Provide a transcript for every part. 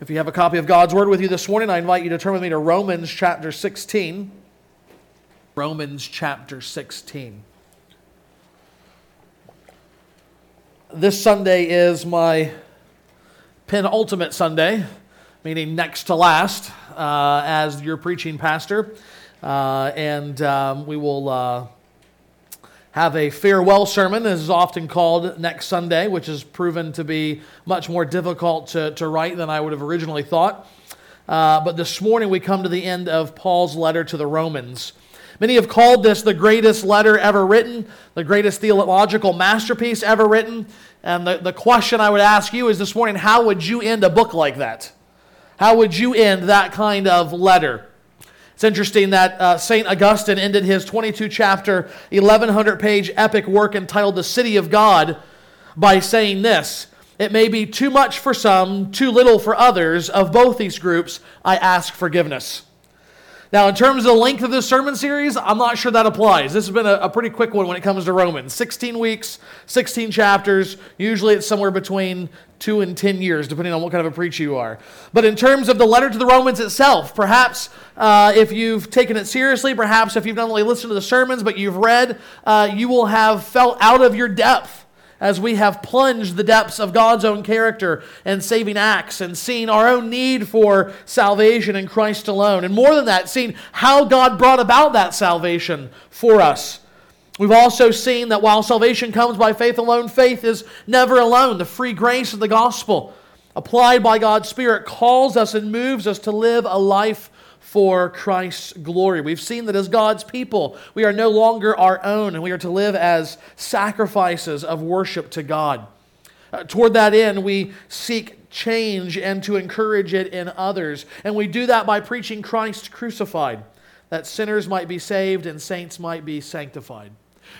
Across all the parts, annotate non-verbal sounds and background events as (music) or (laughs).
If you have a copy of God's Word with you this morning, I invite you to turn with me to Romans chapter 16. Romans chapter 16. This Sunday is my penultimate Sunday, meaning next to last, uh, as your preaching pastor. Uh, and um, we will uh, have a farewell sermon, as is often called, next Sunday, which has proven to be much more difficult to, to write than I would have originally thought. Uh, but this morning we come to the end of Paul's letter to the Romans. Many have called this the greatest letter ever written, the greatest theological masterpiece ever written. And the, the question I would ask you is this morning how would you end a book like that? How would you end that kind of letter? It's interesting that uh, St. Augustine ended his 22 chapter, 1100 page epic work entitled The City of God by saying this It may be too much for some, too little for others. Of both these groups, I ask forgiveness. Now, in terms of the length of this sermon series, I'm not sure that applies. This has been a, a, pretty quick one when it comes to Romans. 16 weeks, 16 chapters. Usually it's somewhere between two and 10 years, depending on what kind of a preacher you are. But in terms of the letter to the Romans itself, perhaps uh, if you've taken it seriously, perhaps if you've not only listened to the sermons, but you've read, uh, you will have felt out of your depth as we have plunged the depths of God's own character and saving acts and seen our own need for salvation in Christ alone. And more than that, seen how God brought about that salvation for us. We've also seen that while salvation comes by faith alone, faith is never alone. The free grace of the gospel, applied by God's Spirit, calls us and moves us to live a life for Christ's glory. We've seen that as God's people, we are no longer our own, and we are to live as sacrifices of worship to God. Uh, toward that end, we seek change and to encourage it in others. And we do that by preaching Christ crucified, that sinners might be saved and saints might be sanctified.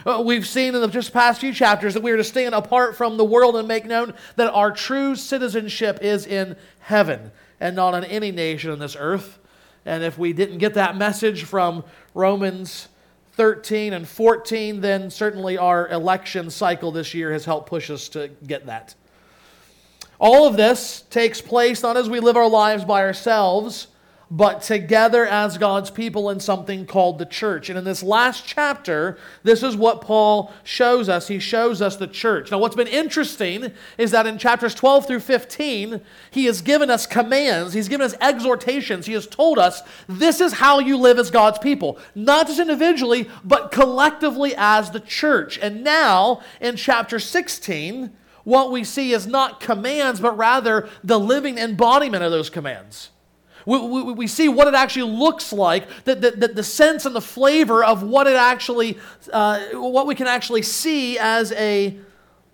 Uh, we've seen in the just past few chapters that we are to stand apart from the world and make known that our true citizenship is in heaven and not in any nation on this earth. And if we didn't get that message from Romans 13 and 14, then certainly our election cycle this year has helped push us to get that. All of this takes place not as we live our lives by ourselves, but together as God's people in something called the church. And in this last chapter, this is what Paul shows us. He shows us the church. Now, what's been interesting is that in chapters 12 through 15, he has given us commands, he's given us exhortations, he has told us this is how you live as God's people, not just individually, but collectively as the church. And now, in chapter 16, what we see is not commands, but rather the living embodiment of those commands. We, we, we, see what it actually looks like, the, the, the sense and the flavor of what it actually, uh, what we can actually see as a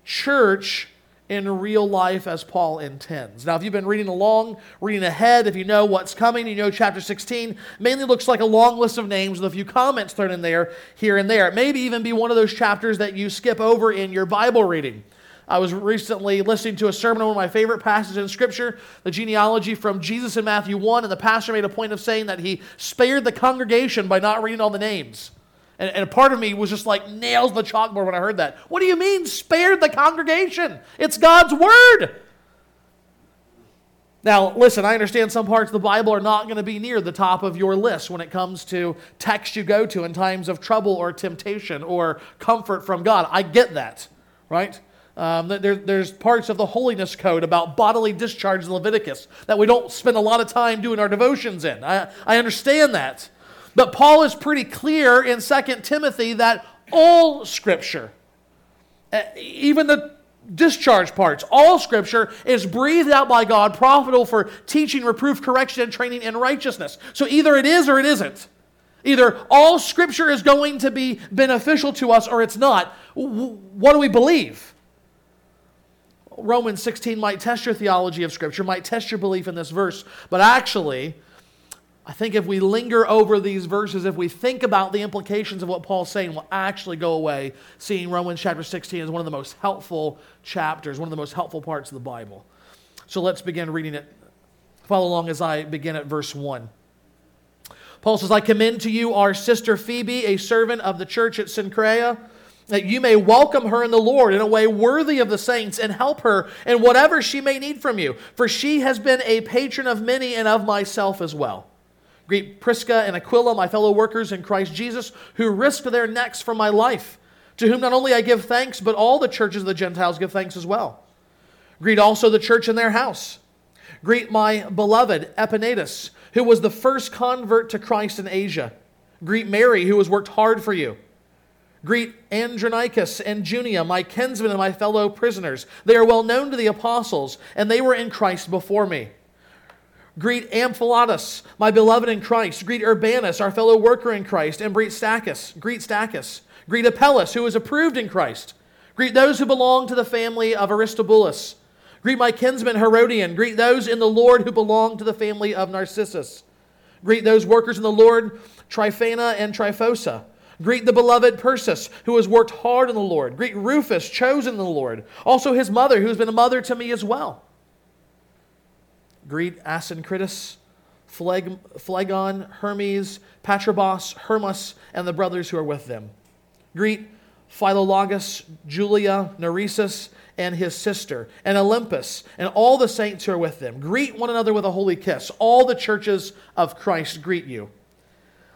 church in real life as Paul intends. Now, if you've been reading along, reading ahead, if you know what's coming, you know chapter 16 mainly looks like a long list of names with a few comments thrown in there, here and there. It may even be one of those chapters that you skip over in your Bible reading. I was recently listening to a sermon on one of my favorite passages in Scripture, the genealogy from Jesus in Matthew 1, and the pastor made a point of saying that he spared the congregation by not reading all the names. And, and a part of me was just like nails the chalkboard when I heard that. What do you mean, spared the congregation? It's God's Word. Now, listen, I understand some parts of the Bible are not going to be near the top of your list when it comes to text you go to in times of trouble or temptation or comfort from God. I get that, right? Um, there, there's parts of the holiness code about bodily discharge in Leviticus that we don't spend a lot of time doing our devotions in. I, I understand that. But Paul is pretty clear in 2 Timothy that all scripture, eh, even the discharge parts, all scripture is breathed out by God, profitable for teaching, reproof, correction, and training in righteousness. So either it is or it isn't. Either all scripture is going to be beneficial to us or it's not. What do we believe? Romans 16 might test your theology of Scripture, might test your belief in this verse, but actually, I think if we linger over these verses, if we think about the implications of what Paul's saying, we'll actually go away seeing Romans chapter 16 as one of the most helpful chapters, one of the most helpful parts of the Bible. So let's begin reading it. Follow along as I begin at verse 1. Paul says, I commend to you our sister Phoebe, a servant of the church at Cenchrea that you may welcome her in the Lord in a way worthy of the saints and help her in whatever she may need from you. For she has been a patron of many and of myself as well. Greet Prisca and Aquila, my fellow workers in Christ Jesus, who risked their necks for my life, to whom not only I give thanks, but all the churches of the Gentiles give thanks as well. Greet also the church in their house. Greet my beloved Epaenetus, who was the first convert to Christ in Asia. Greet Mary, who has worked hard for you. Greet Andronicus and Junia, my kinsmen and my fellow prisoners. They are well known to the apostles, and they were in Christ before me. Greet Amphilus, my beloved in Christ. Greet Urbanus, our fellow worker in Christ, and greet Stachys. Greet Stachys. Greet Apelles, who is approved in Christ. Greet those who belong to the family of Aristobulus. Greet my kinsman Herodion. Greet those in the Lord who belong to the family of Narcissus. Greet those workers in the Lord, Tryphena and Tryphosa. Greet the beloved Persis, who has worked hard in the Lord. Greet Rufus, chosen in the Lord. Also his mother, who has been a mother to me as well. Greet Asyncritus, Phleg- Phlegon, Hermes, Patrobas, Hermas, and the brothers who are with them. Greet Philologus, Julia, Nereus, and his sister, and Olympas, and all the saints who are with them. Greet one another with a holy kiss. All the churches of Christ greet you.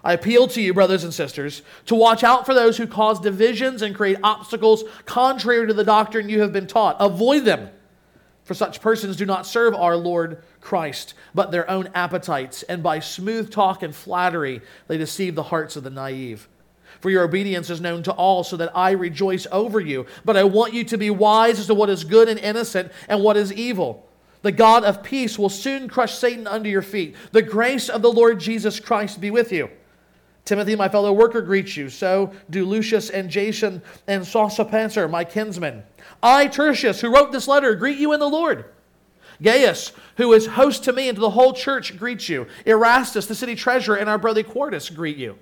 I appeal to you, brothers and sisters, to watch out for those who cause divisions and create obstacles contrary to the doctrine you have been taught. Avoid them, for such persons do not serve our Lord Christ, but their own appetites, and by smooth talk and flattery they deceive the hearts of the naive. For your obedience is known to all, so that I rejoice over you. But I want you to be wise as to what is good and innocent and what is evil. The God of peace will soon crush Satan under your feet. The grace of the Lord Jesus Christ be with you. Timothy, my fellow worker, greets you. So do Lucius and Jason and Sosipater, my kinsmen. I, Tertius, who wrote this letter, greet you in the Lord. Gaius, who is host to me and to the whole church, greets you. Erastus, the city treasurer, and our brother Quartus greet you.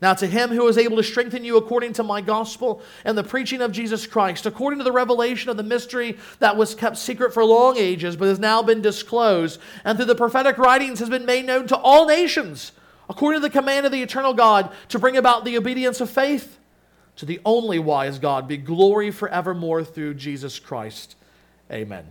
Now, to him who is able to strengthen you according to my gospel and the preaching of Jesus Christ, according to the revelation of the mystery that was kept secret for long ages, but has now been disclosed, and through the prophetic writings has been made known to all nations according to the command of the eternal God, to bring about the obedience of faith to the only wise God, be glory forevermore through Jesus Christ. Amen.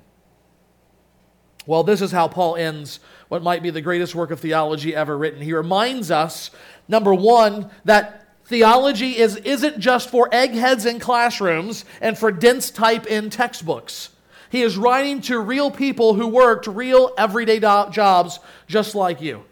Well, this is how Paul ends what might be the greatest work of theology ever written. He reminds us, number one, that theology is, isn't just for eggheads in classrooms and for dense type in textbooks. He is writing to real people who worked real everyday do- jobs just like you.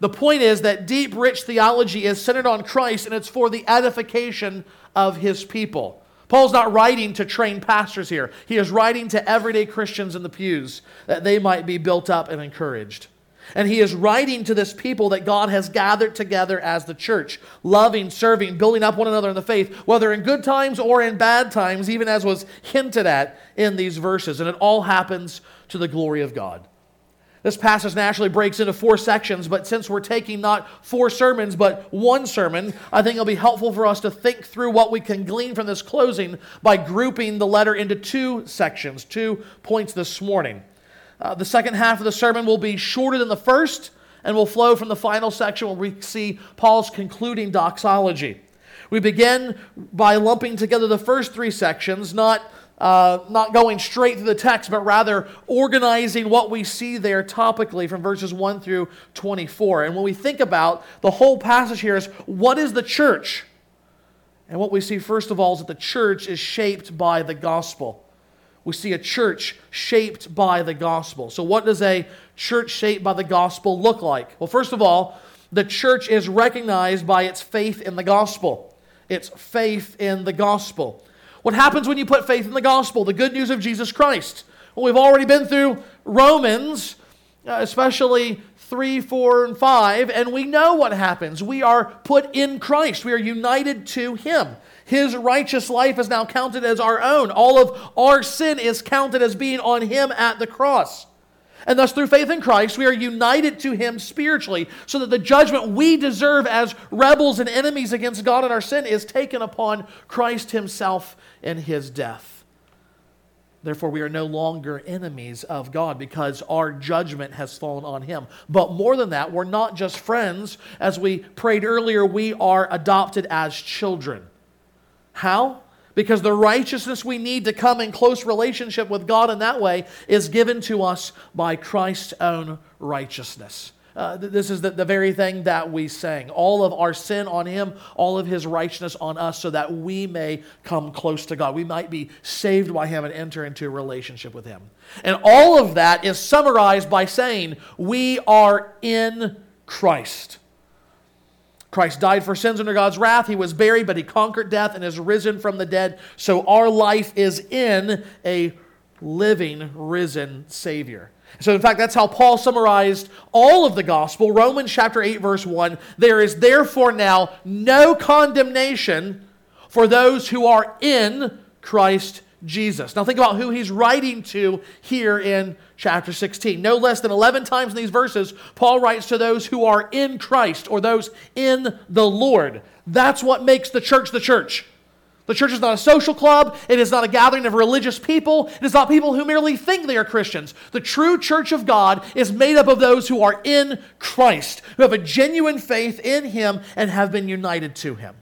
The point is that deep, rich theology is centered on Christ and it's for the edification of his people. Paul's not writing to train pastors here. He is writing to everyday Christians in the pews that they might be built up and encouraged. And he is writing to this people that God has gathered together as the church, loving, serving, building up one another in the faith, whether in good times or in bad times, even as was hinted at in these verses. And it all happens to the glory of God. This passage naturally breaks into four sections, but since we're taking not four sermons, but one sermon, I think it'll be helpful for us to think through what we can glean from this closing by grouping the letter into two sections, two points this morning. Uh, the second half of the sermon will be shorter than the first and will flow from the final section where we see Paul's concluding doxology. We begin by lumping together the first three sections, not uh, not going straight through the text, but rather organizing what we see there topically from verses 1 through 24. And when we think about the whole passage here is what is the church? And what we see first of all is that the church is shaped by the gospel. We see a church shaped by the gospel. So, what does a church shaped by the gospel look like? Well, first of all, the church is recognized by its faith in the gospel. Its faith in the gospel. What happens when you put faith in the gospel, the good news of Jesus Christ? Well, we've already been through Romans, uh, especially 3, 4, and 5, and we know what happens. We are put in Christ, we are united to Him. His righteous life is now counted as our own. All of our sin is counted as being on Him at the cross. And thus, through faith in Christ, we are united to Him spiritually, so that the judgment we deserve as rebels and enemies against God and our sin is taken upon Christ Himself in His death. Therefore, we are no longer enemies of God because our judgment has fallen on Him. But more than that, we're not just friends. As we prayed earlier, we are adopted as children. How? Because the righteousness we need to come in close relationship with God in that way is given to us by Christ's own righteousness. Uh, this is the, the very thing that we sang. All of our sin on him, all of his righteousness on us, so that we may come close to God. We might be saved by him and enter into a relationship with him. And all of that is summarized by saying, We are in Christ. Christ died for sins under God's wrath. He was buried, but he conquered death and is risen from the dead. So our life is in a living, risen Savior. So, in fact, that's how Paul summarized all of the gospel. Romans chapter 8, verse 1 There is therefore now no condemnation for those who are in Christ Jesus. Now, think about who he's writing to here in chapter 16. No less than 11 times in these verses, Paul writes to those who are in Christ or those in the Lord. That's what makes the church the church. The church is not a social club. It is not a gathering of religious people. It is not people who merely think they are Christians. The true church of God is made up of those who are in Christ, who have a genuine faith in Him and have been united to Him.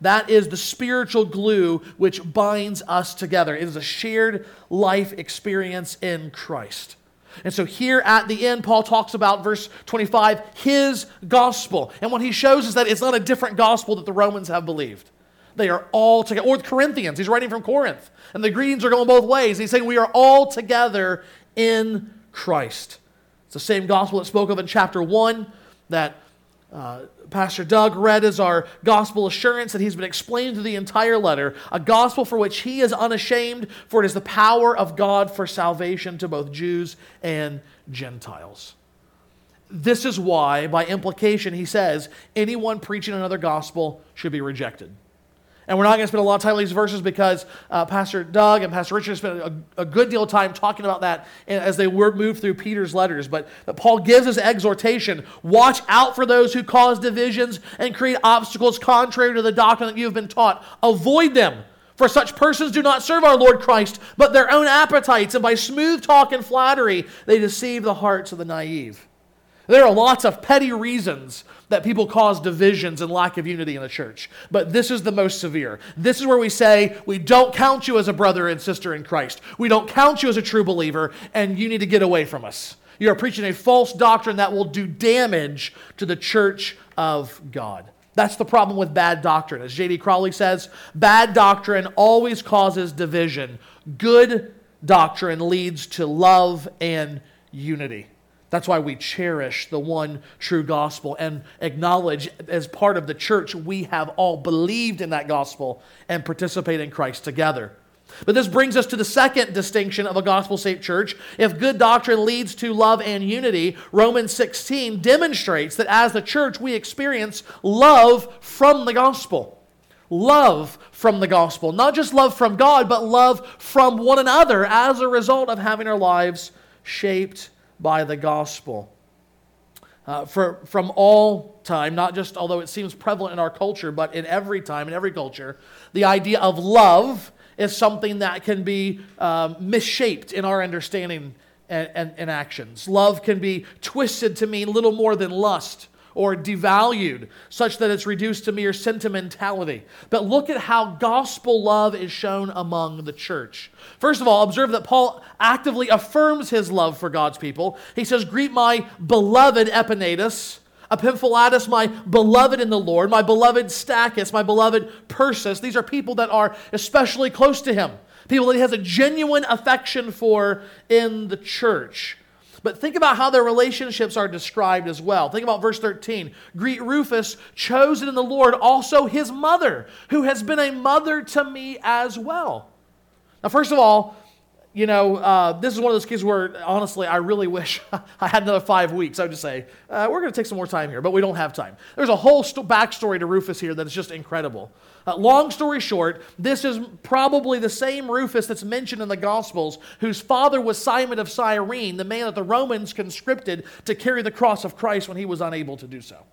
That is the spiritual glue which binds us together. It is a shared life experience in Christ. And so here at the end, Paul talks about verse 25, his gospel. And what he shows is that it's not a different gospel that the Romans have believed. They are all together. Or the Corinthians, he's writing from Corinth. And the greetings are going both ways. He's saying we are all together in Christ. It's the same gospel that spoke of in chapter 1 that uh, Pastor Doug read as our gospel assurance that he's been explaining through the entire letter, a gospel for which he is unashamed, for it is the power of God for salvation to both Jews and Gentiles. This is why, by implication, he says anyone preaching another gospel should be rejected. And we're not going to spend a lot of time on these verses because uh, Pastor Doug and Pastor Richard spent a, a, good deal of time talking about that as they were moved through Peter's letters. But, but Paul gives us exhortation watch out for those who cause divisions and create obstacles contrary to the doctrine that you have been taught. Avoid them. For such persons do not serve our Lord Christ, but their own appetites, and by smooth talk and flattery, they deceive the hearts of the naive. There are lots of petty reasons that people cause divisions and lack of unity in the church. But this is the most severe. This is where we say, we don't count you as a brother and sister in Christ. We don't count you as a true believer, and you need to get away from us. You are preaching a false doctrine that will do damage to the church of God. That's the problem with bad doctrine. As J.D. Crowley says, bad doctrine always causes division. Good doctrine leads to love and unity. That's why we cherish the one true gospel and acknowledge, as part of the church, we have all believed in that gospel and participate in Christ together. But this brings us to the second distinction of a gospel shaped church. If good doctrine leads to love and unity, Romans 16 demonstrates that as the church we experience love from the gospel. Love from the gospel. Not just love from God, but love from one another as a result of having our lives shaped by the gospel. Uh, for, from all time, not just although it seems prevalent in our culture, but in every time, in every culture, the idea of love is something that can be um, misshaped in our understanding and, and, and actions. Love can be twisted to mean little more than lust or devalued, such that it's reduced to mere sentimentality. But look at how gospel love is shown among the church. First of all, observe that Paul actively affirms his love for God's people. He says, Greet my beloved Epaenetus. Epaphroditus, my beloved in the Lord, my beloved Stachys, my beloved Persis. These are people that are especially close to him, people that he has a genuine affection for in the church. But think about how their relationships are described as well. Think about verse 13. Greet Rufus, chosen in the Lord, also his mother, who has been a mother to me as well. Now, first of all, you know, uh, this is one of those cases where, honestly, I really wish (laughs) I had another five weeks. I would just say, uh, we're going to take some more time here, but we don't have time. There's a whole st- backstory to Rufus here that is just incredible. Uh, long story short, this is probably the same Rufus that's mentioned in the Gospels, whose father was Simon of Cyrene, the man that the Romans conscripted to carry the cross of Christ when he was unable to do so.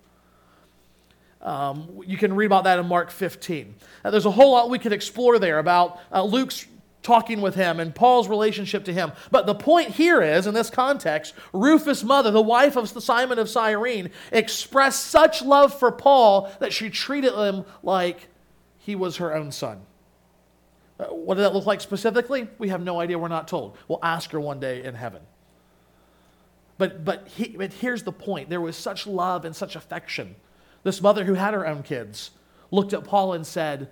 Um, you can read about that in Mark 15. Uh, there's a whole lot we could explore there about uh, Luke's talking with him and Paul's relationship to him. But the point here is, in this context, Rufus' mother, the wife of Simon of Cyrene, expressed such love for Paul that she treated him like he was her own son. Uh, what did that look like specifically? We have no idea. We're not told. We'll ask her one day in heaven. But, but, he, but here's the point there was such love and such affection. This mother who had her own kids looked at Paul and said,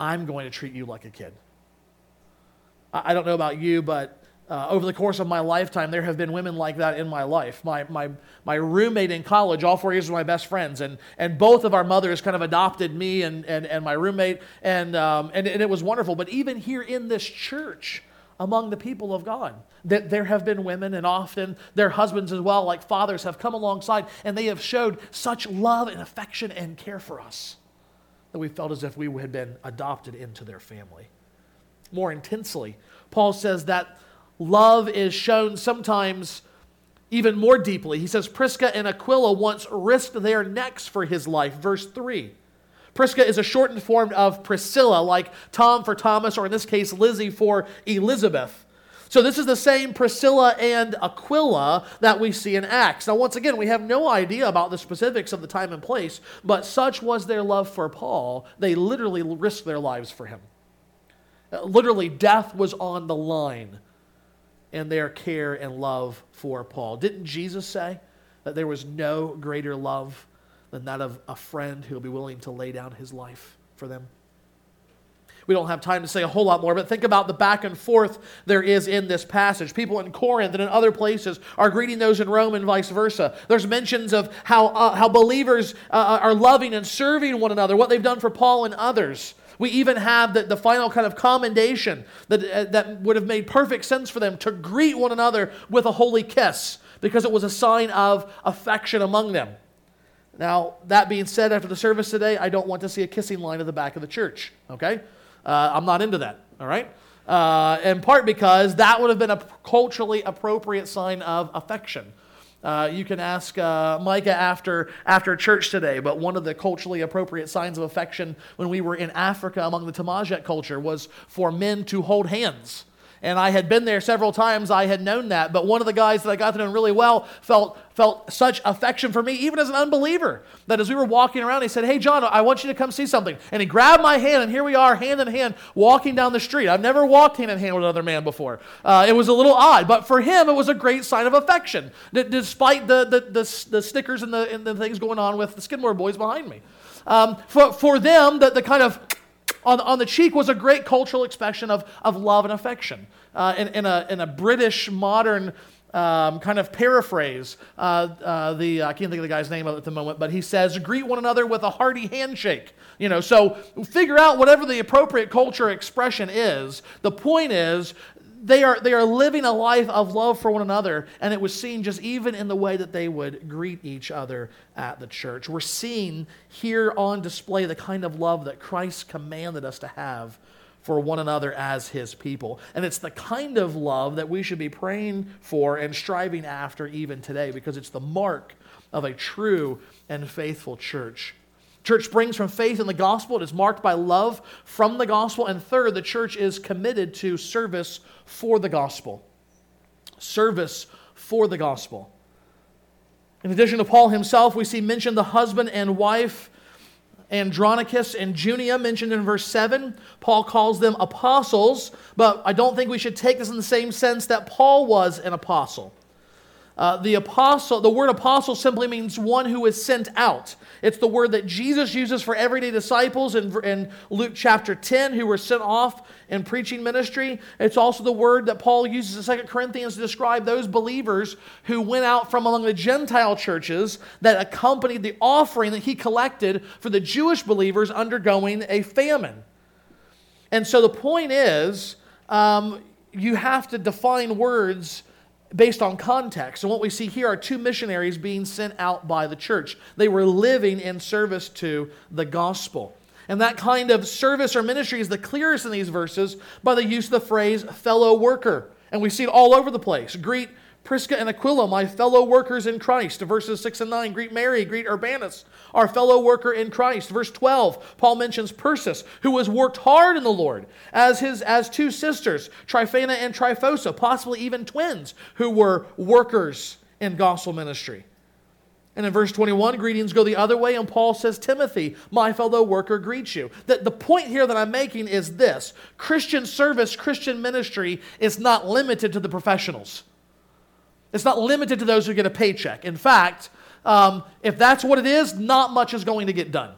I'm going to treat you like a kid. I, I don't know about you, but uh, over the course of my lifetime, there have been women like that in my life. My, my, my roommate in college, all four years were my best friends, and, and both of our mothers kind of adopted me and, and, and my roommate, and, um, and, and it was wonderful. But even here in this church, among the people of God. That there have been women, and often their husbands as well, like fathers, have come alongside and they have showed such love and affection and care for us that we felt as if we had been adopted into their family. More intensely, Paul says that love is shown sometimes even more deeply. He says, Prisca and Aquila once risked their necks for his life. Verse 3. Prisca is a shortened form of Priscilla, like Tom for Thomas, or in this case, Lizzie for Elizabeth. So this is the same Priscilla and Aquila that we see in Acts. Now, once again, we have no idea about the specifics of the time and place, but such was their love for Paul, they literally risked their lives for him. Literally, death was on the line in their care and love for Paul. Didn't Jesus say that there was no greater love than that of a friend who will be willing to lay down his life for them. We don't have time to say a whole lot more, but think about the back and forth there is in this passage. People in Corinth and in other places are greeting those in Rome and vice versa. There's mentions of how, uh, how believers uh, are loving and serving one another, what they've done for Paul and others. We even have the, the final kind of commendation that, uh, that would have made perfect sense for them to greet one another with a holy kiss because it was a sign of affection among them. Now, that being said, after the service today, I don't want to see a kissing line at the back of the church, okay? Uh, I'm not into that, all right? Uh, in part because that would have been a culturally appropriate sign of affection. Uh, you can ask uh, Micah after, after church today, but one of the culturally appropriate signs of affection when we were in Africa among the Tamajet culture was for men to hold hands and I had been there several times. I had known that. But one of the guys that I got to know really well felt, felt such affection for me, even as an unbeliever, that as we were walking around, he said, Hey, John, I want you to come see something. And he grabbed my hand, and here we are, hand in hand, walking down the street. I've never walked hand in hand with another man before. Uh, it was a little odd, but for him, it was a great sign of affection, d- despite the, the, the, the, stickers and the, and the things going on with the Skidmore boys behind me. Um, for, for them, the, the kind of on, on the cheek was a great cultural expression of, of love and affection. Uh, in, in, a, in a British modern um, kind of paraphrase, uh, uh, the, I can't think of the guy's name at the moment, but he says, greet one another with a hearty handshake. You know, so figure out whatever the appropriate culture expression is. The point is, they are, they are living a life of love for one another, and it was seen just even in the way that they would greet each other at the church. We're seeing here on display the kind of love that Christ commanded us to have for one another as his people. And it's the kind of love that we should be praying for and striving after even today, because it's the mark of a true and faithful church. Church brings from faith in the gospel. It is marked by love from the gospel. And third, the church is committed to service for the gospel. Service for the gospel. In addition to Paul himself, we see mentioned the husband and wife, Andronicus and Junia, mentioned in verse 7. Paul calls them apostles, but I don't think we should take this in the same sense that Paul was an apostle. Uh, the apostle, the word apostle simply means one who is sent out. It's the word that Jesus uses for everyday disciples in, in Luke chapter 10 who were sent off in preaching ministry. It's also the word that Paul uses in 2 Corinthians to describe those believers who went out from among the Gentile churches that accompanied the offering that he collected for the Jewish believers undergoing a famine. And so the point is, um, you have to define words based on context. And what we see here are two missionaries being sent out by the church. They were living in service to the gospel. And that kind of service or ministry is the clearest in these verses by the use of the phrase fellow worker. And we see it all over the place. Greet Prisca and Aquila, my fellow workers in Christ. Verses 6 and 9, greet Mary, greet Urbanus, our fellow worker in Christ. Verse 12, Paul mentions Persis, who has worked hard in the Lord, as, his, as two sisters, Tryphena and Tryphosa, possibly even twins, who were workers in gospel ministry. And in verse 21, greetings go the other way, and Paul says, Timothy, my fellow worker, greets you. The, the point here that I'm making is this Christian service, Christian ministry is not limited to the professionals. It's not limited to those who get a paycheck. In fact, um, if that's what it is, not much is going to get done.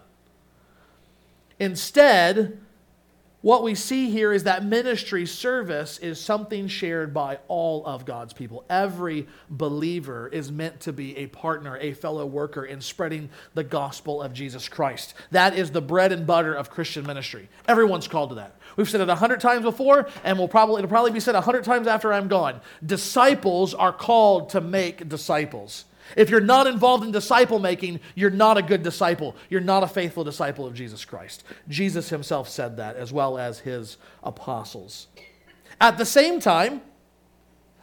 Instead, what we see here is that ministry service is something shared by all of God's people. Every believer is meant to be a partner, a fellow worker in spreading the gospel of Jesus Christ. That is the bread and butter of Christian ministry. Everyone's called to that. We've said it a hundred times before, and we'll probably it'll probably be said a hundred times after I'm gone. Disciples are called to make disciples. If you're not involved in disciple making, you're not a good disciple. You're not a faithful disciple of Jesus Christ. Jesus himself said that, as well as his apostles. At the same time,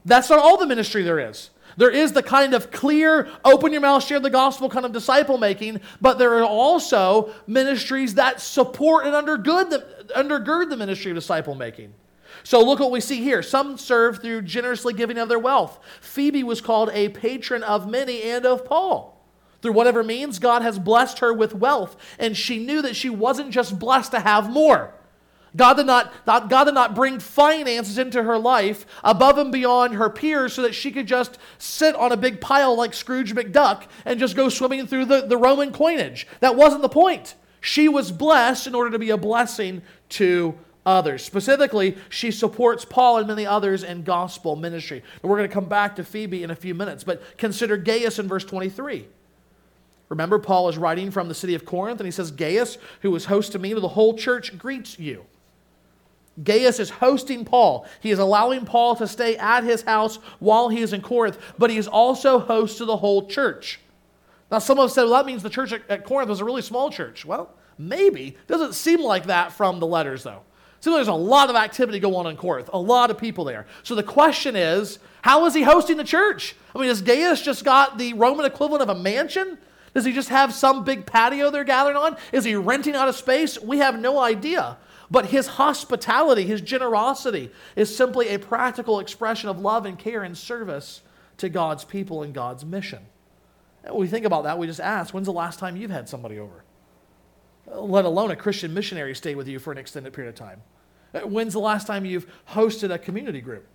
that's not all the ministry there is. There is the kind of clear, open your mouth, share the gospel kind of disciple making, but there are also ministries that support and undergird the, undergird the ministry of disciple making. So look what we see here. Some serve through generously giving of their wealth. Phoebe was called a patron of many and of Paul. Through whatever means, God has blessed her with wealth, and she knew that she wasn't just blessed to have more. God did, not, God did not bring finances into her life above and beyond her peers so that she could just sit on a big pile like Scrooge McDuck and just go swimming through the, the Roman coinage. That wasn't the point. She was blessed in order to be a blessing to others. Specifically, she supports Paul and many others in gospel ministry. And we're going to come back to Phoebe in a few minutes, but consider Gaius in verse 23. Remember, Paul is writing from the city of Corinth, and he says, Gaius, who was host to me to the whole church, greets you. Gaius is hosting Paul. He is allowing Paul to stay at his house while he is in Corinth, but he is also host to the whole church. Now, some have said, well, that means the church at Corinth was a really small church. Well, maybe. Doesn't seem like that from the letters, though. So there's a lot of activity going on in Corinth, a lot of people there. So the question is, how is he hosting the church? I mean, has Gaius just got the Roman equivalent of a mansion? Does he just have some big patio they're gathering on? Is he renting out a space? We have no idea. But his hospitality, his generosity, is simply a practical expression of love and care and service to God's people and God's mission. When we think about that, we just ask, when's the last time you've had somebody over? Let alone a Christian missionary stay with you for an extended period of time? Uh, when's the last time you've hosted a community group?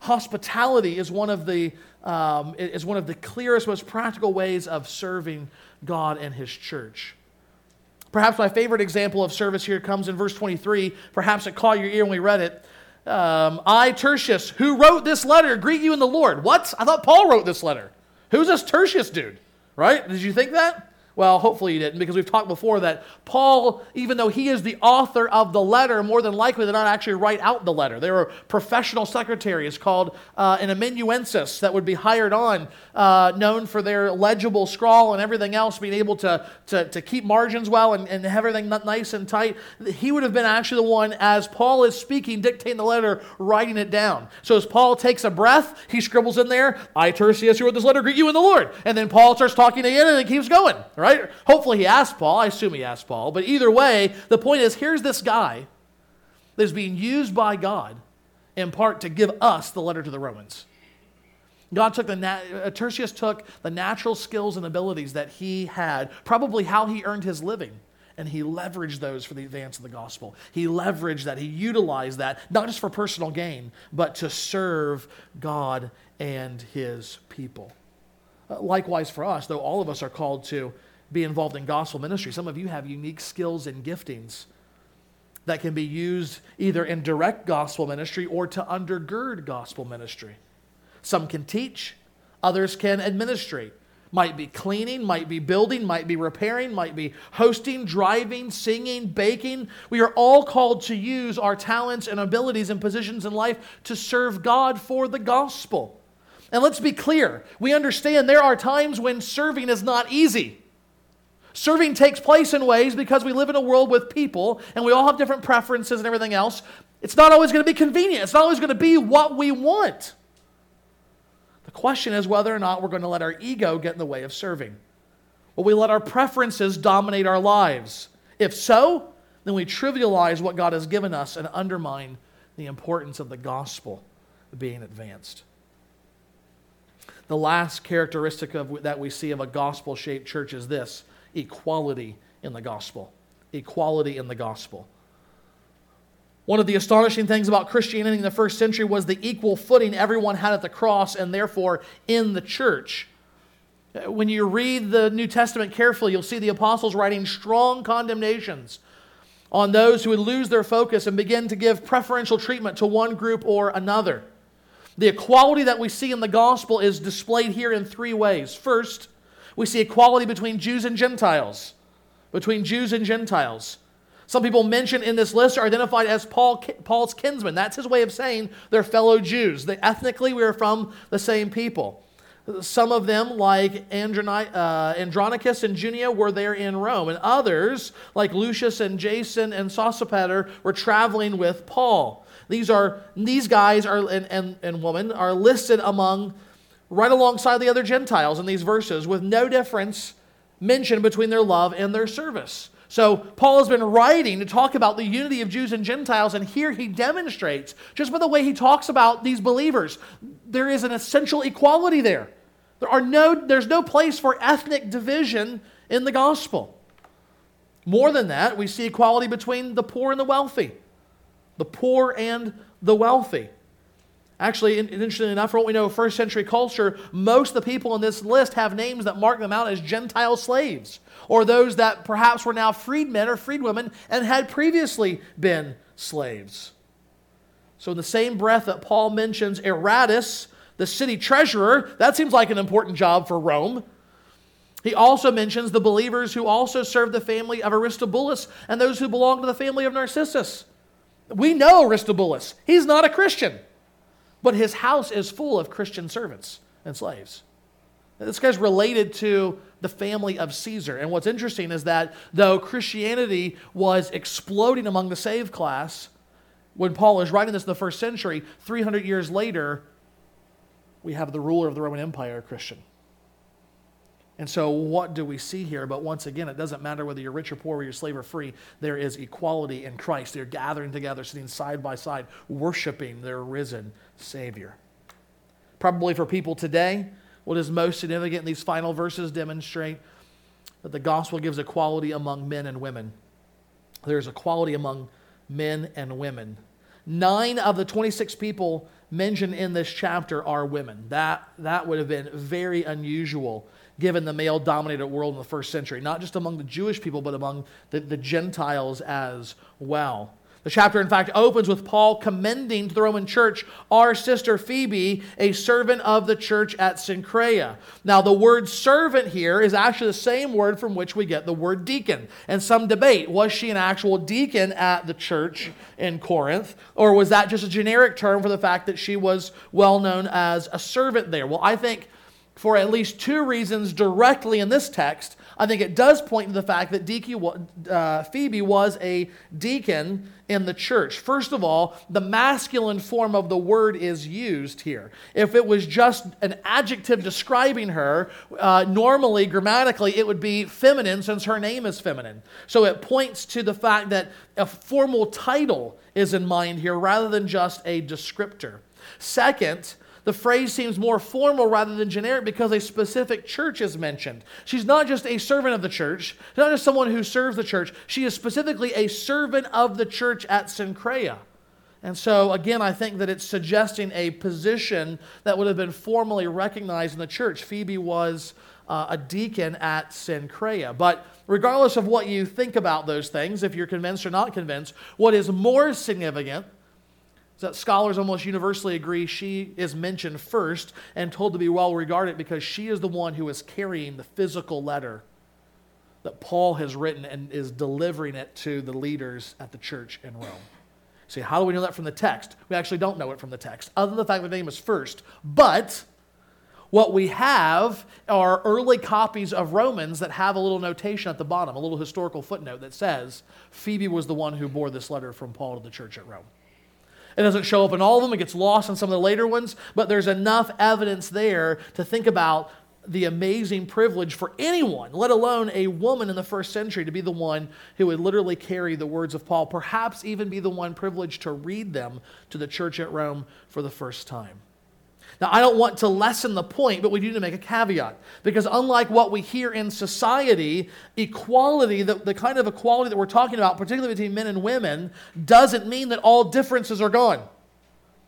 Hospitality is one of the um, is one of the clearest, most practical ways of serving God and His church. Perhaps my favorite example of service here comes in verse 23. Perhaps it caught your ear when we read it. Um, I, Tertius, who wrote this letter, greet you in the Lord. What? I thought Paul wrote this letter. Who's this Tertius dude? Right? Did you think that? Well, hopefully you didn't, because we've talked before that Paul, even though he is the author of the letter, more than likely did not actually write out the letter. There were professional secretaries called uh, an amanuensis that would be hired on, uh, known for their legible scrawl and everything else, being able to, to, to keep margins well and, and have everything nice and tight. He would have been actually the one, as Paul is speaking, dictating the letter, writing it down. So as Paul takes a breath, he scribbles in there, I, Tertius, who wrote this letter, greet you in the Lord. And then Paul starts talking again and it keeps going. Right? Hopefully he asked Paul. I assume he asked Paul. But either way, the point is here's this guy that's being used by God in part to give us the letter to the Romans. God took the, uh, Tertius took the natural skills and abilities that he had, probably how he earned his living, and he leveraged those for the advance of the gospel. He leveraged that, he utilized that, not just for personal gain, but to serve God and his people. Uh, likewise for us, though all of us are called to be involved in gospel ministry. Some of you have unique skills and giftings that can be used either in direct gospel ministry or to undergird gospel ministry. Some can teach, others can administrate. Might be cleaning, might be building, might be repairing, might be hosting, driving, singing, baking. We are all called to use our talents and abilities and positions in life to serve God for the gospel. And let's be clear we understand there are times when serving is not easy. Serving takes place in ways because we live in a world with people and we all have different preferences and everything else. It's not always going to be convenient, it's not always going to be what we want. The question is whether or not we're going to let our ego get in the way of serving. Will we let our preferences dominate our lives? If so, then we trivialize what God has given us and undermine the importance of the gospel being advanced. the last characteristic of, that we see of a gospel shaped church is this equality in the gospel. Equality in the gospel. One of the astonishing things about Christianity in the first century was the equal footing everyone had at the cross and therefore in the church. When you read the New Testament carefully, you'll see the apostles writing strong condemnations on those who would lose their focus and begin to give preferential treatment to one group or another. The equality that we see in the gospel is displayed here in three ways. First, we see equality between Jews and Gentiles. Between Jews and Gentiles. Some people mentioned in this list are identified as Paul, Paul's kinsmen. That's his way of saying they're fellow Jews. They, ethnically, we are from the same people. Some of them, like uh, Andronicus and Junia, were there in Rome. And others, like Lucius and Jason and Sosipater, were traveling with Paul. These, are, these guys are, and, and, and women are listed among, right alongside the other Gentiles in these verses, with no difference mentioned between their love and their service. So, Paul has been writing to talk about the unity of Jews and Gentiles, and here he demonstrates, just by the way he talks about these believers, there is an essential equality there. There are no, there's no place for ethnic division in the gospel. More than that, we see equality between the poor and the wealthy. The poor and the wealthy. Actually, interestingly enough, for what we know of first century culture, most of the people in this list have names that mark them out as Gentile slaves or those that perhaps were now freedmen or freedwomen and had previously been slaves. So, in the same breath that Paul mentions Erastus, the city treasurer, that seems like an important job for Rome. He also mentions the believers who also served the family of Aristobulus and those who belonged to the family of Narcissus. We know Aristobulus. He's not a Christian, but his house is full of Christian servants and slaves. This guy's related to the family of Caesar. And what's interesting is that though Christianity was exploding among the saved class, when Paul is writing this in the first century, 300 years later, we have the ruler of the Roman Empire, a Christian. And so, what do we see here? But once again, it doesn't matter whether you're rich or poor, whether you're slave or free. There is equality in Christ. They're gathering together, sitting side by side, worshiping their risen Savior. Probably for people today, what is most significant in these final verses demonstrate that the gospel gives equality among men and women. There's equality among men and women. Nine of the 26 people mentioned in this chapter are women. That, that would have been very unusual given the male dominated world in the first century, not just among the Jewish people, but among the, the Gentiles as well. The chapter, in fact, opens with Paul commending to the Roman church our sister Phoebe, a servant of the church at Cenchrea. Now, the word servant here is actually the same word from which we get the word deacon. And some debate was she an actual deacon at the church in Corinth, or was that just a generic term for the fact that she was well known as a servant there? Well, I think for at least two reasons directly in this text. I think it does point to the fact that uh, Phoebe was a deacon in the church. First of all, the masculine form of the word is used here. If it was just an adjective describing her, uh, normally, grammatically, it would be feminine since her name is feminine. So it points to the fact that a formal title is in mind here rather than just a descriptor. Second, the phrase seems more formal rather than generic because a specific church is mentioned. She's not just a servant of the church, not just someone who serves the church, she is specifically a servant of the church at Cenchrea. And so, again, I think that it's suggesting a position that would have been formally recognized in the church. Phoebe was uh, a deacon at Cenchrea. But regardless of what you think about those things, if you're convinced or not convinced, what is more significant that scholars almost universally agree she is mentioned first and told to be well regarded because she is the one who is carrying the physical letter that Paul has written and is delivering it to the leaders at the church in Rome. See, how do we know that from the text? We actually don't know it from the text, other than the fact that the name is first. But what we have are early copies of Romans that have a little notation at the bottom, a little historical footnote that says Phoebe was the one who bore this letter from Paul to the church at Rome. It doesn't show up in all of them, it gets lost in some of the later ones, but there's enough evidence there to think about the amazing privilege for anyone, let alone a woman in the first century, to be the one who would literally carry the words of Paul, perhaps even be the one privileged to read them to the church at Rome for the first time. Now, I don't want to lessen the point, but we do need to make a caveat. Because unlike what we hear in society, equality, the, the kind of equality that we're talking about, particularly between men and women, doesn't mean that all differences are gone.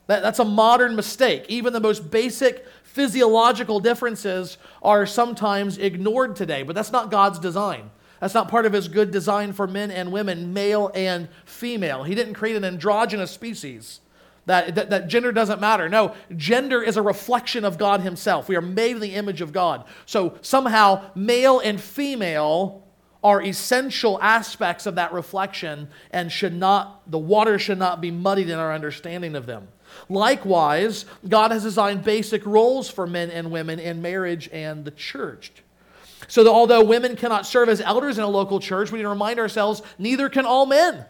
That, that's a modern mistake. Even the most basic physiological differences are sometimes ignored today, but that's not God's design. That's not part of his good design for men and women, male and female. He didn't create an androgynous species. That, that, that, gender doesn't matter. No, gender is a reflection of God Himself. We are made in the image of God. So somehow, male and female are essential aspects of that reflection and should not, the water should not be muddied in our understanding of them. Likewise, God has designed basic roles for men and women in marriage and the church. So that although women cannot serve as elders in a local church, we need to remind ourselves neither can all men.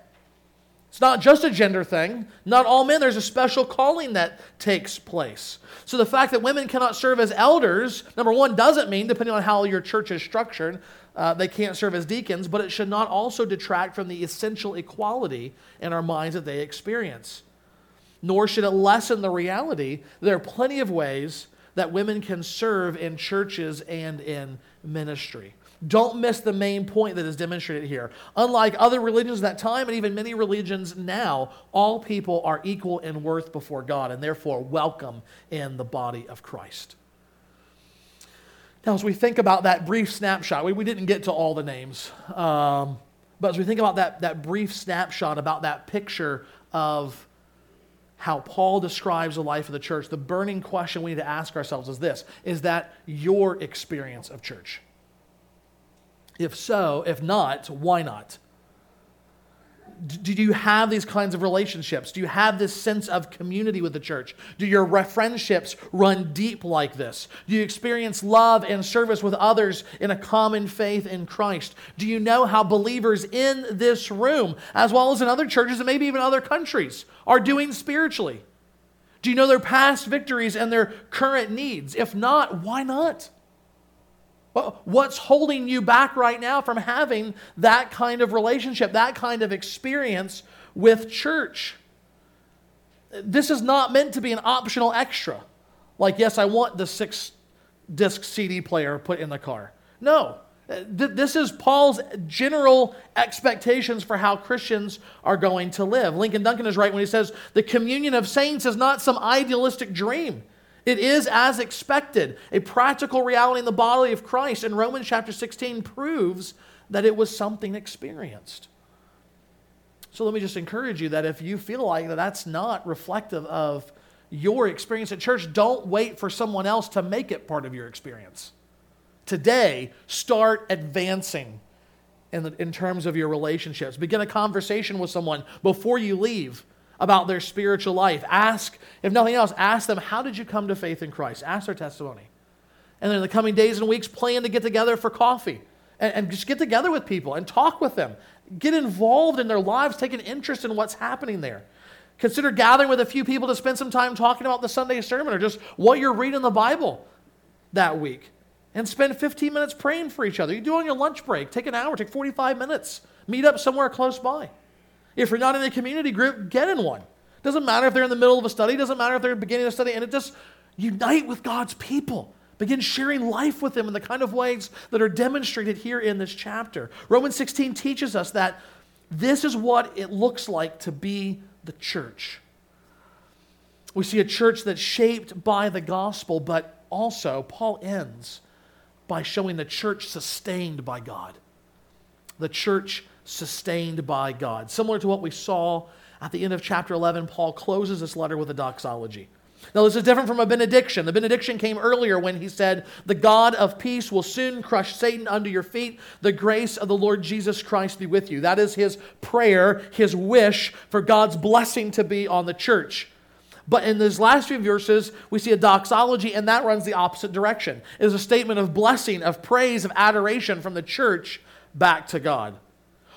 It's not just a gender thing. Not all men, there's a special calling that takes place. So the fact that women cannot serve as elders, number one, doesn't mean, depending on how your church is structured, uh, they can't serve as deacons, but it should not also detract from the essential equality in our minds that they experience. Nor should it lessen the reality there are plenty of ways that women can serve in churches and in ministry. Don't miss the main point that is demonstrated here. Unlike other religions at that time, and even many religions now, all people are equal in worth before God and therefore welcome in the body of Christ. Now, as we think about that brief snapshot, we, we didn't get to all the names, um, but as we think about that, that brief snapshot, about that picture of how Paul describes the life of the church, the burning question we need to ask ourselves is this Is that your experience of church? If so, if not, why not? do you have these kinds of relationships? Do you have this sense of community with the church? Do your friendships run deep like this? Do you experience love and service with others in a common faith in Christ? Do you know how believers in this room, as well as in other churches and maybe even other countries, are doing spiritually? Do you know their past victories and their current needs? If not, why not? What's holding you back right now from having that kind of relationship, that kind of experience with church? This is not meant to be an optional extra. Like, yes, I want the six disc CD player put in the car. No. This is Paul's general expectations for how Christians are going to live. Ligon Duncan is right when he says the communion of saints is not some idealistic dream. It is as expected. A practical reality in the body of Christ in Romans chapter 16 proves that it was something experienced. So let me just encourage you that if you feel like that that's not reflective of your experience at church, don't wait for someone else to make it part of your experience. Today, start advancing in, the, in terms of your relationships. Begin a conversation with someone before you leave about their spiritual life. Ask, if nothing else, ask them, How did you come to faith in Christ? Ask their testimony. And then in the coming days and weeks, plan to get together for coffee and, and just get together with people and talk with them. Get involved in their lives, take an interest in what's happening there. Consider gathering with a few people to spend some time talking about the Sunday sermon or just what you're reading in the Bible that week. And spend 15 minutes praying for each other. You do on your lunch break. Take an hour, take 45 minutes. Meet up somewhere close by. If you're not in a community group, get in one. Doesn't matter if they're in the middle of a study, doesn't matter if they're beginning a study, and it just unite with God's people. Begin sharing life with them in the kind of ways that are demonstrated here in this chapter. Romans 16 teaches us that this is what it looks like to be the church. We see a church that's shaped by the gospel, but also, Paul ends by showing the church sustained by God. The church sustained by God. Similar to what we saw at the end of chapter 11, Paul closes this letter with a doxology. Now, this is different from a benediction. The benediction came earlier when he said, The God of peace will soon crush Satan under your feet. The grace of the Lord Jesus Christ be with you. That is his prayer, his wish for God's blessing to be on the church. But in these last few verses, we see a doxology, and that runs the opposite direction. It is a statement of blessing, of praise, of adoration from the church back to God.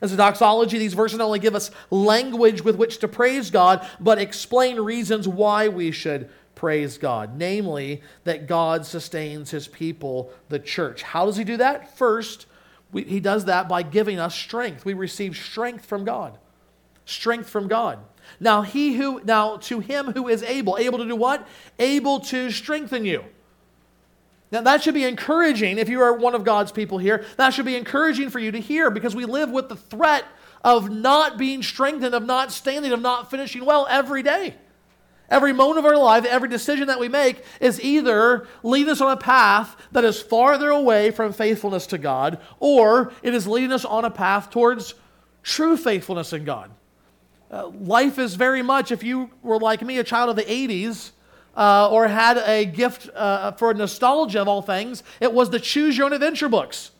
As a doxology, these verses not only give us language with which to praise God, but explain reasons why we should praise God, namely that God sustains his people, the church. How does he do that? First, we, he does that by giving us strength. We receive strength from God. Strength from God. Now he who now to him who is able, able to do what? Able to strengthen you. Now, that should be encouraging if you are one of God's people here. That should be encouraging for you to hear because we live with the threat of not being strengthened, of not standing, of not finishing well every day. Every moment of our life, every decision that we make is either leading us on a path that is farther away from faithfulness to God, or it is leading us on a path towards true faithfulness in God. Uh, life is very much, if you were like me, a child of the 80s, uh, or had a gift uh, for nostalgia of all things, it was the Choose Your Own Adventure books.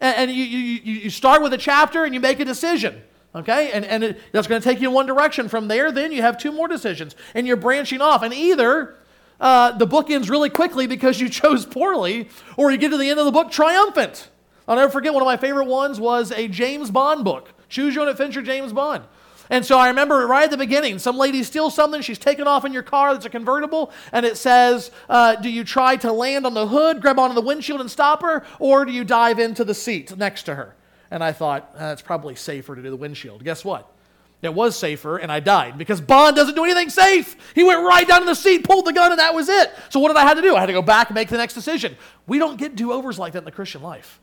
And, and you, you, you start with a chapter and you make a decision. Okay? And, and it, that's going to take you in one direction. From there, then you have two more decisions. And you're branching off. And either uh, the book ends really quickly because you (laughs) chose poorly, or you get to the end of the book triumphant. I'll never forget one of my favorite ones was a James Bond book. Choose Your Own Adventure, James Bond. And so I remember right at the beginning, some lady steals something. She's taken off in your car that's a convertible, and it says, uh, Do you try to land on the hood, grab onto the windshield, and stop her, or do you dive into the seat next to her? And I thought, uh, It's probably safer to do the windshield. Guess what? It was safer, and I died because Bond doesn't do anything safe. He went right down to the seat, pulled the gun, and that was it. So what did I have to do? I had to go back and make the next decision. We don't get do overs like that in the Christian life.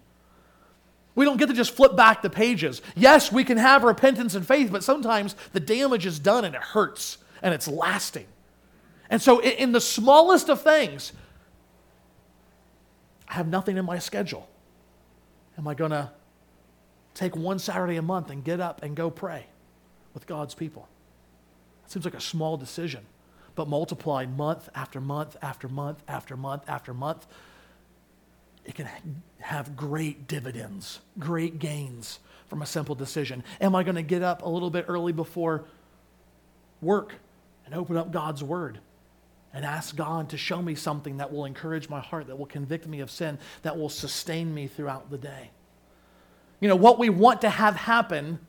We don't get to just flip back the pages. Yes, we can have repentance and faith, but sometimes the damage is done and it hurts and it's lasting. And so, in the smallest of things, I have nothing in my schedule. Am I going to take one Saturday a month and get up and go pray with God's people? It seems like a small decision, but multiplied month after month after month after month after month it can have great dividends, great gains from a simple decision. Am I going to get up a little bit early before work and open up God's Word and ask God to show me something that will encourage my heart, that will convict me of sin, that will sustain me throughout the day? You know, what we want to have happen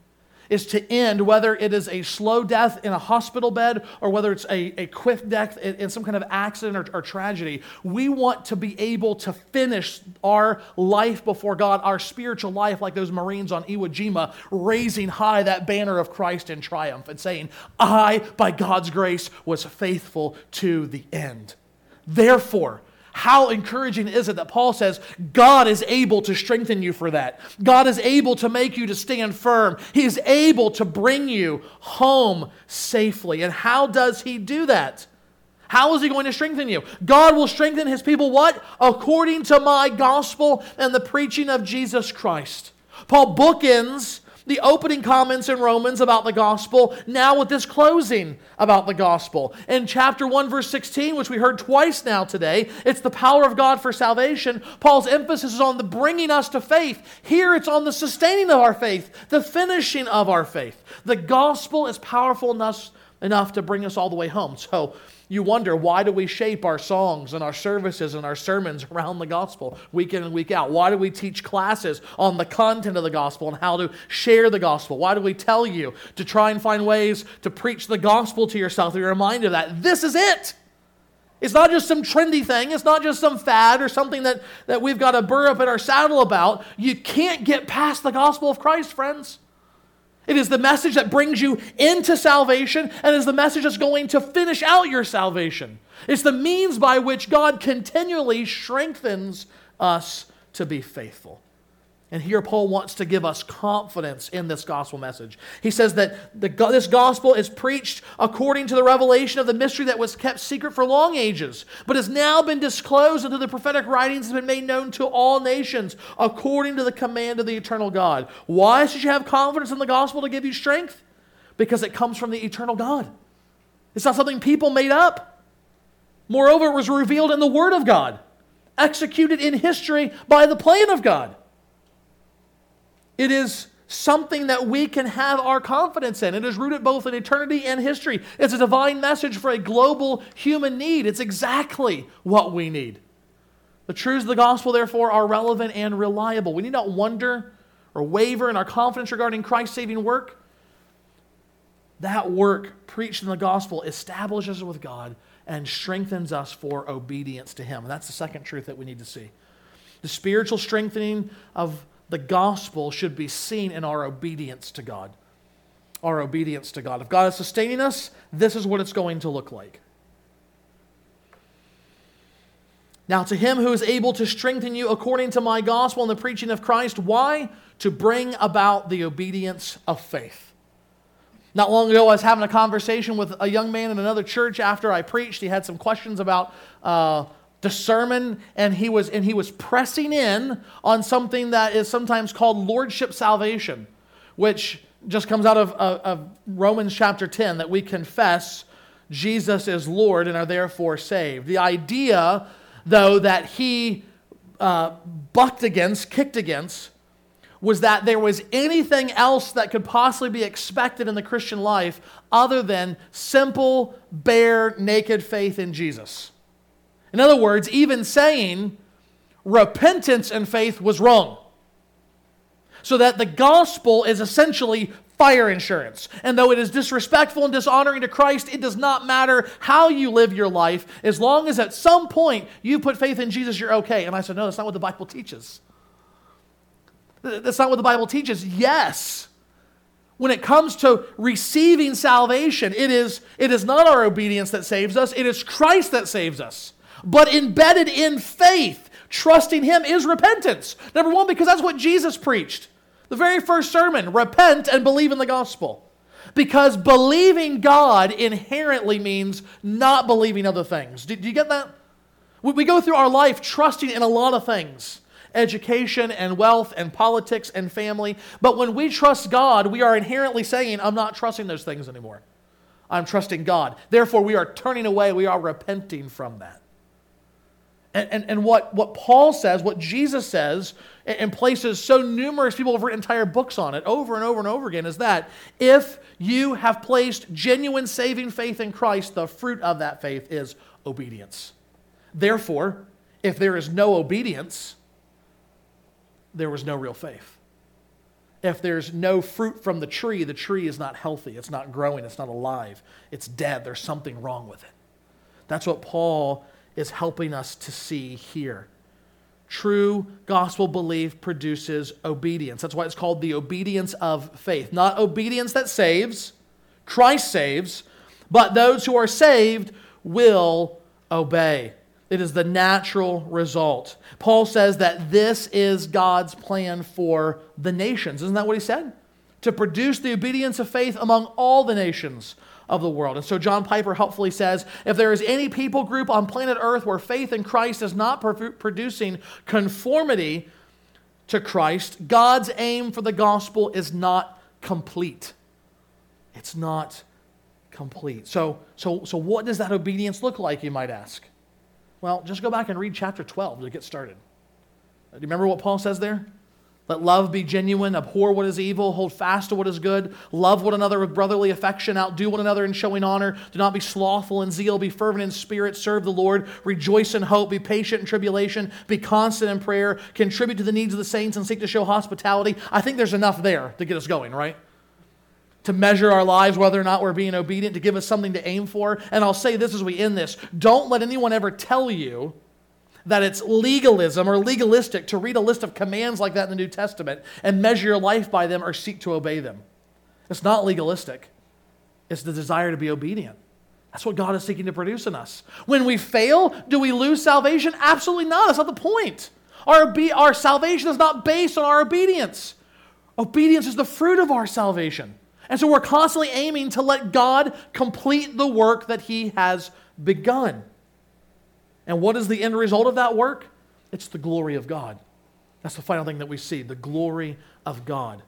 is to end, whether it is a slow death in a hospital bed or whether it's a, a quick death in, in some kind of accident or, or tragedy. We want to be able to finish our life before God, our spiritual life, like those Marines on Iwo Jima, raising high that banner of Christ in triumph and saying, I, by God's grace, was faithful to the end. Therefore, how encouraging is it that Paul says God is able to strengthen you for that? God is able to make you to stand firm. He is able to bring you home safely. And how does he do that? How is he going to strengthen you? God will strengthen his people what? According to my gospel and the preaching of Jesus Christ. Paul bookends the opening comments in Romans about the gospel, now with this closing about the gospel. In chapter 1, verse 16, which we heard twice now today, it's the power of God for salvation. Paul's emphasis is on the bringing us to faith. Here it's on the sustaining of our faith, the finishing of our faith. The gospel is powerful enough, enough to bring us all the way home. So, you wonder why do we shape our songs and our services and our sermons (laughs) around the gospel week in and week out? Why do we teach classes on the content of the gospel and how to share the gospel? Why do we tell you to try and find ways to preach the gospel to yourself? You're reminded that this is it. It's not just some trendy thing. It's not just some fad or something that, that we've got to burr up in our saddle about. You can't get past the gospel of Christ, friends. It is the message that brings you into salvation and is the message that's going to finish out your salvation. It's the means by which God continually strengthens us to be faithful. And here Paul wants to give us confidence in this gospel message. He says that the, this gospel is preached according to the revelation of the mystery that was kept secret for long ages, but has now been disclosed into the prophetic writings has been made known to all nations according to the command of the eternal God. Why should you have confidence in the gospel to give you strength? Because it comes from the eternal God. It's not something people made up. Moreover, it was revealed in the Word of God, executed in history by the plan of God. It is something that we can have our confidence in. It is rooted both in eternity and history. It's a divine message for a global human need. It's exactly what we need. The truths of the gospel, therefore, are relevant and reliable. We need not wonder or waver in our confidence regarding Christ's saving work, that work preached in the gospel establishes us with God and strengthens us for obedience to Him. And that's the second truth that we need to see. The spiritual strengthening of the gospel should be seen in our obedience to God. Our obedience to God. If God is sustaining us, this is what it's going to look like. Now, to him who is able to strengthen you according to my gospel and the preaching of Christ, why? To bring about the obedience of faith. Not long ago, I was having a conversation with a young man in another church after I preached. He had some questions about uh, the sermon, and he, was, and he was pressing in on something that is sometimes called lordship salvation, which just comes out of, of, of Romans chapter 10 that we confess Jesus is Lord and are therefore saved. The idea, though, that he uh, bucked against, kicked against, was that there was anything else that could possibly be expected in the Christian life other than simple, bare, naked faith in Jesus. In other words, even saying repentance and faith was wrong. So that the gospel is essentially fire insurance. And though it is disrespectful and dishonoring to Christ, it does not matter how you live your life. As long as at some point you put faith in Jesus, you're okay. And I said, No, that's not what the Bible teaches. That's not what the Bible teaches. Yes. When it comes to receiving salvation, it is, it is not our obedience that saves us, it is Christ that saves us. But embedded in faith, trusting Him is repentance. Number one, because that's what Jesus preached. The very first sermon repent and believe in the gospel. Because believing God inherently means not believing other things. Do, you get that? We, we go through our life trusting in a lot of things education and wealth and politics and family. But when we trust God, we are inherently saying, I'm not trusting those things anymore. I'm trusting God. Therefore, we are turning away, we are repenting from that. And, and, and what, what Paul says, what Jesus says, in places so numerous people have written entire books on it over and over and over again, is that if you have placed genuine saving faith in Christ, the fruit of that faith is obedience. Therefore, if there is no obedience, there was no real faith. If there's no fruit from the tree, the tree is not healthy, it's not growing, it's not alive, it's dead. There's something wrong with it. That's what Paul is helping us to see here. True gospel belief produces obedience. That's why it's called the obedience of faith. Not obedience that saves, Christ saves, but those who are saved will obey. It is the natural result. Paul says that this is God's plan for the nations. Isn't that what he said? To produce the obedience of faith among all the nations of the world. And so John Piper helpfully says if there is any people group on planet Earth where faith in Christ is not producing conformity to Christ, God's aim for the gospel is not complete. It's not complete. So, so, so what does that obedience look like, you might ask? Well, just go back and read chapter 12 to get started. Do you remember what Paul says there? Let love be genuine, abhor what is evil, hold fast to what is good, love one another with brotherly affection, outdo one another in showing honor, do not be slothful in zeal, be fervent in spirit, serve the Lord, rejoice in hope, be patient in tribulation, be constant in prayer, contribute to the needs of the saints, and seek to show hospitality. I think there's enough there to get us going, right? to measure our lives, whether or not we're being obedient, to give us something to aim for. And I'll say this as we end this don't let anyone ever tell you that it's legalism or legalistic to read a list of commands like that in the New Testament and measure your life by them or seek to obey them. It's not legalistic, it's the desire to be obedient. That's what God is seeking to produce in us. When we fail, do we lose salvation? Absolutely not. That's not the point. Our, our salvation is not based on our obedience. Obedience is the fruit of our salvation. And so we're constantly aiming to let God complete the work that He has begun. And what is the end result of that work? It's the glory of God. That's the final thing that we see the glory of God.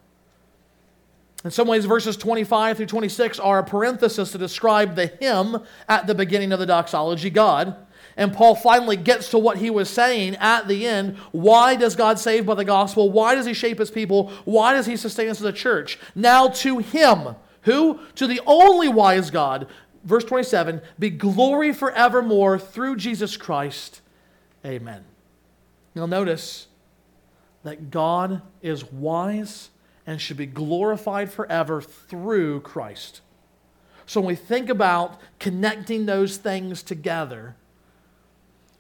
In some ways, verses 25 through 26 are a parenthesis to describe the him at the beginning of the doxology, God. And Paul finally gets to what he was saying at the end. Why does God save by the gospel? Why does he shape his people? Why does he sustain us as a church? Now to him, who? To the only wise God. Verse 27 Be glory forevermore through Jesus Christ. Amen. Now notice that God is wise and should be glorified forever through Christ. So when we think about connecting those things together,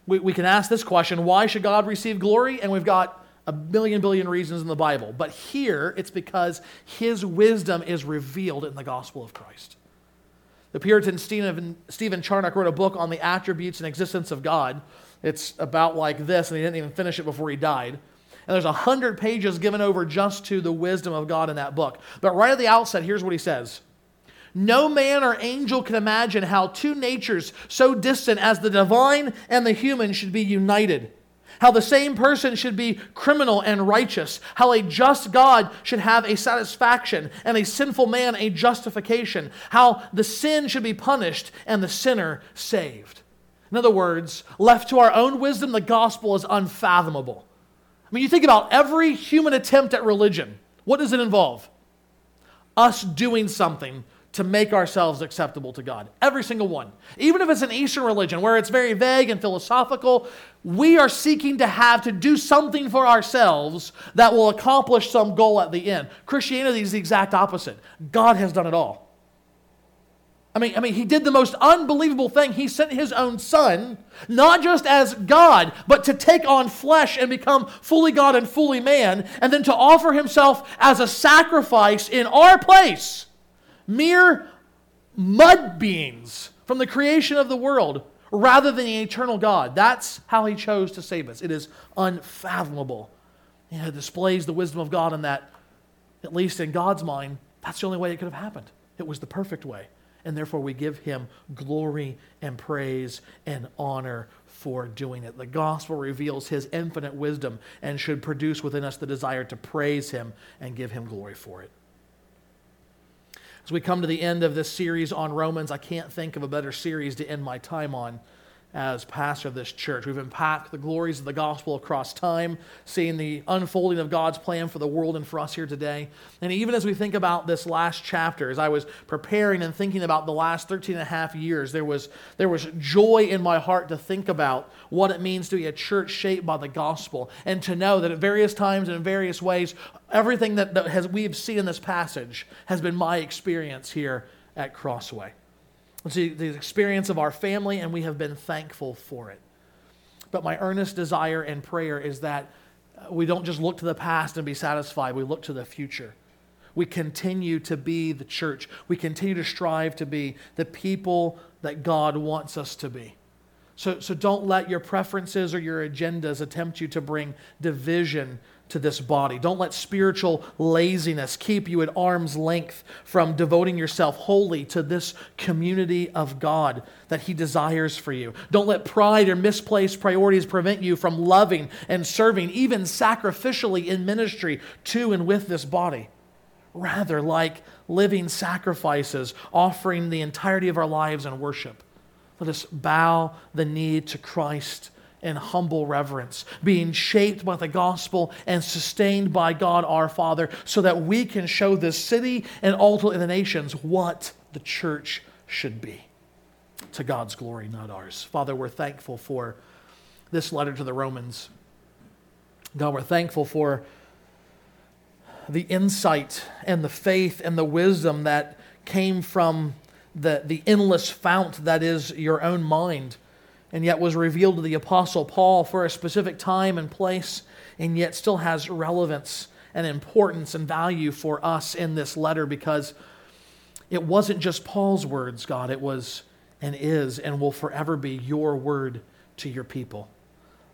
we, we can ask this question why should God receive glory? And we've got a billion billion reasons in the Bible. But here, it's because his wisdom is revealed in the gospel of Christ. The Puritan Stephen, Stephen Charnock wrote a book on the attributes and existence of God. It's about like this, and he didn't even finish it before he died. And there's a hundred pages given over just to the wisdom of God in that book. But right at the outset, here's what he says No man or angel can imagine how two natures so distant as the divine and the human should be united. How the same person should be criminal and righteous. How a just God should have a satisfaction and a sinful man a justification. How the sin should be punished and the sinner saved. In other words, left to our own wisdom, the gospel is unfathomable. I mean, you think about every human attempt at religion. What does it involve? Us doing something to make ourselves acceptable to God. Every single one. Even if it's an Eastern religion where it's very vague and philosophical, we are seeking to have to do something for ourselves that will accomplish some goal at the end. Christianity is the exact opposite. God has done it all. I mean, I mean, he did the most unbelievable thing. He sent his own son, not just as God, but to take on flesh and become fully God and fully man, and then to offer himself as a sacrifice in our place. Mere mud beings from the creation of the world rather than the eternal God. That's how he chose to save us. It is unfathomable. it displays the wisdom of God in that, at least in God's mind, that's the only way it could have happened. It was the perfect way and therefore we give him glory and praise and honor for doing it. The gospel reveals his infinite wisdom and should produce within us the desire to praise him and give him glory for it. As we come to the end of this series on Romans, I can't think of a better series to end my time on as pastor of this church. We've unpacked the glories of the gospel across time, seeing the unfolding of God's plan for the world and for us here today. And even as we think about this last chapter, as I was preparing and thinking about the last 13 and a half years, there was, there was joy in my heart to think about what it means to be a church shaped by the gospel and to know that at various times and in various ways, everything that, that has, we've seen in this passage has been my experience here at Crossway. It's the, the experience of our family, and we have been thankful for it. But my earnest desire and prayer is that uh, we don't just look to the past and be satisfied, we look to the future. We continue to be the church. We continue to strive to be the people that God wants us to be. So, so don't let your preferences or your agendas attempt you to bring division to this body. Don't let spiritual laziness keep you at arm's length from devoting yourself wholly to this community of God that He desires for you. Don't let pride or misplaced priorities prevent you from loving and serving, even sacrificially in ministry to and with this body. Rather, like living sacrifices, offering the entirety of our lives in worship. Let us bow the knee to Christ in humble reverence, being shaped by the gospel and sustained by God our Father, so that we can show this city and ultimately the nations what the church should be. To God's glory, not ours. Father, we're thankful for this letter to the Romans. God, we're thankful for the insight and the faith and the wisdom that came from the, the endless fount that is your own mind and yet was revealed to the Apostle Paul for a specific time and place, and yet still has relevance and importance and value for us in this letter because it wasn't just Paul's words, God, it was and is and will forever be your word to your people.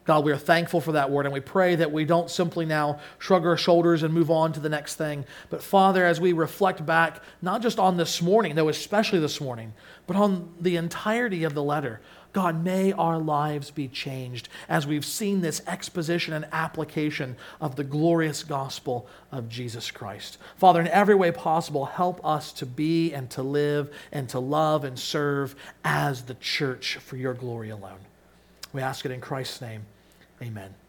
God, we are thankful for that word, and we pray that we don't simply now shrug our shoulders and move on to the next thing. But Father, as we reflect back, not just on this morning, though especially this morning, but on the entirety of the letter, God, may our lives be changed as we've seen this exposition and application of the glorious gospel of Jesus Christ. Father, in every way possible, help us to be and to live and to love and serve as the church for your glory alone. We ask it in Christ's name. Amen.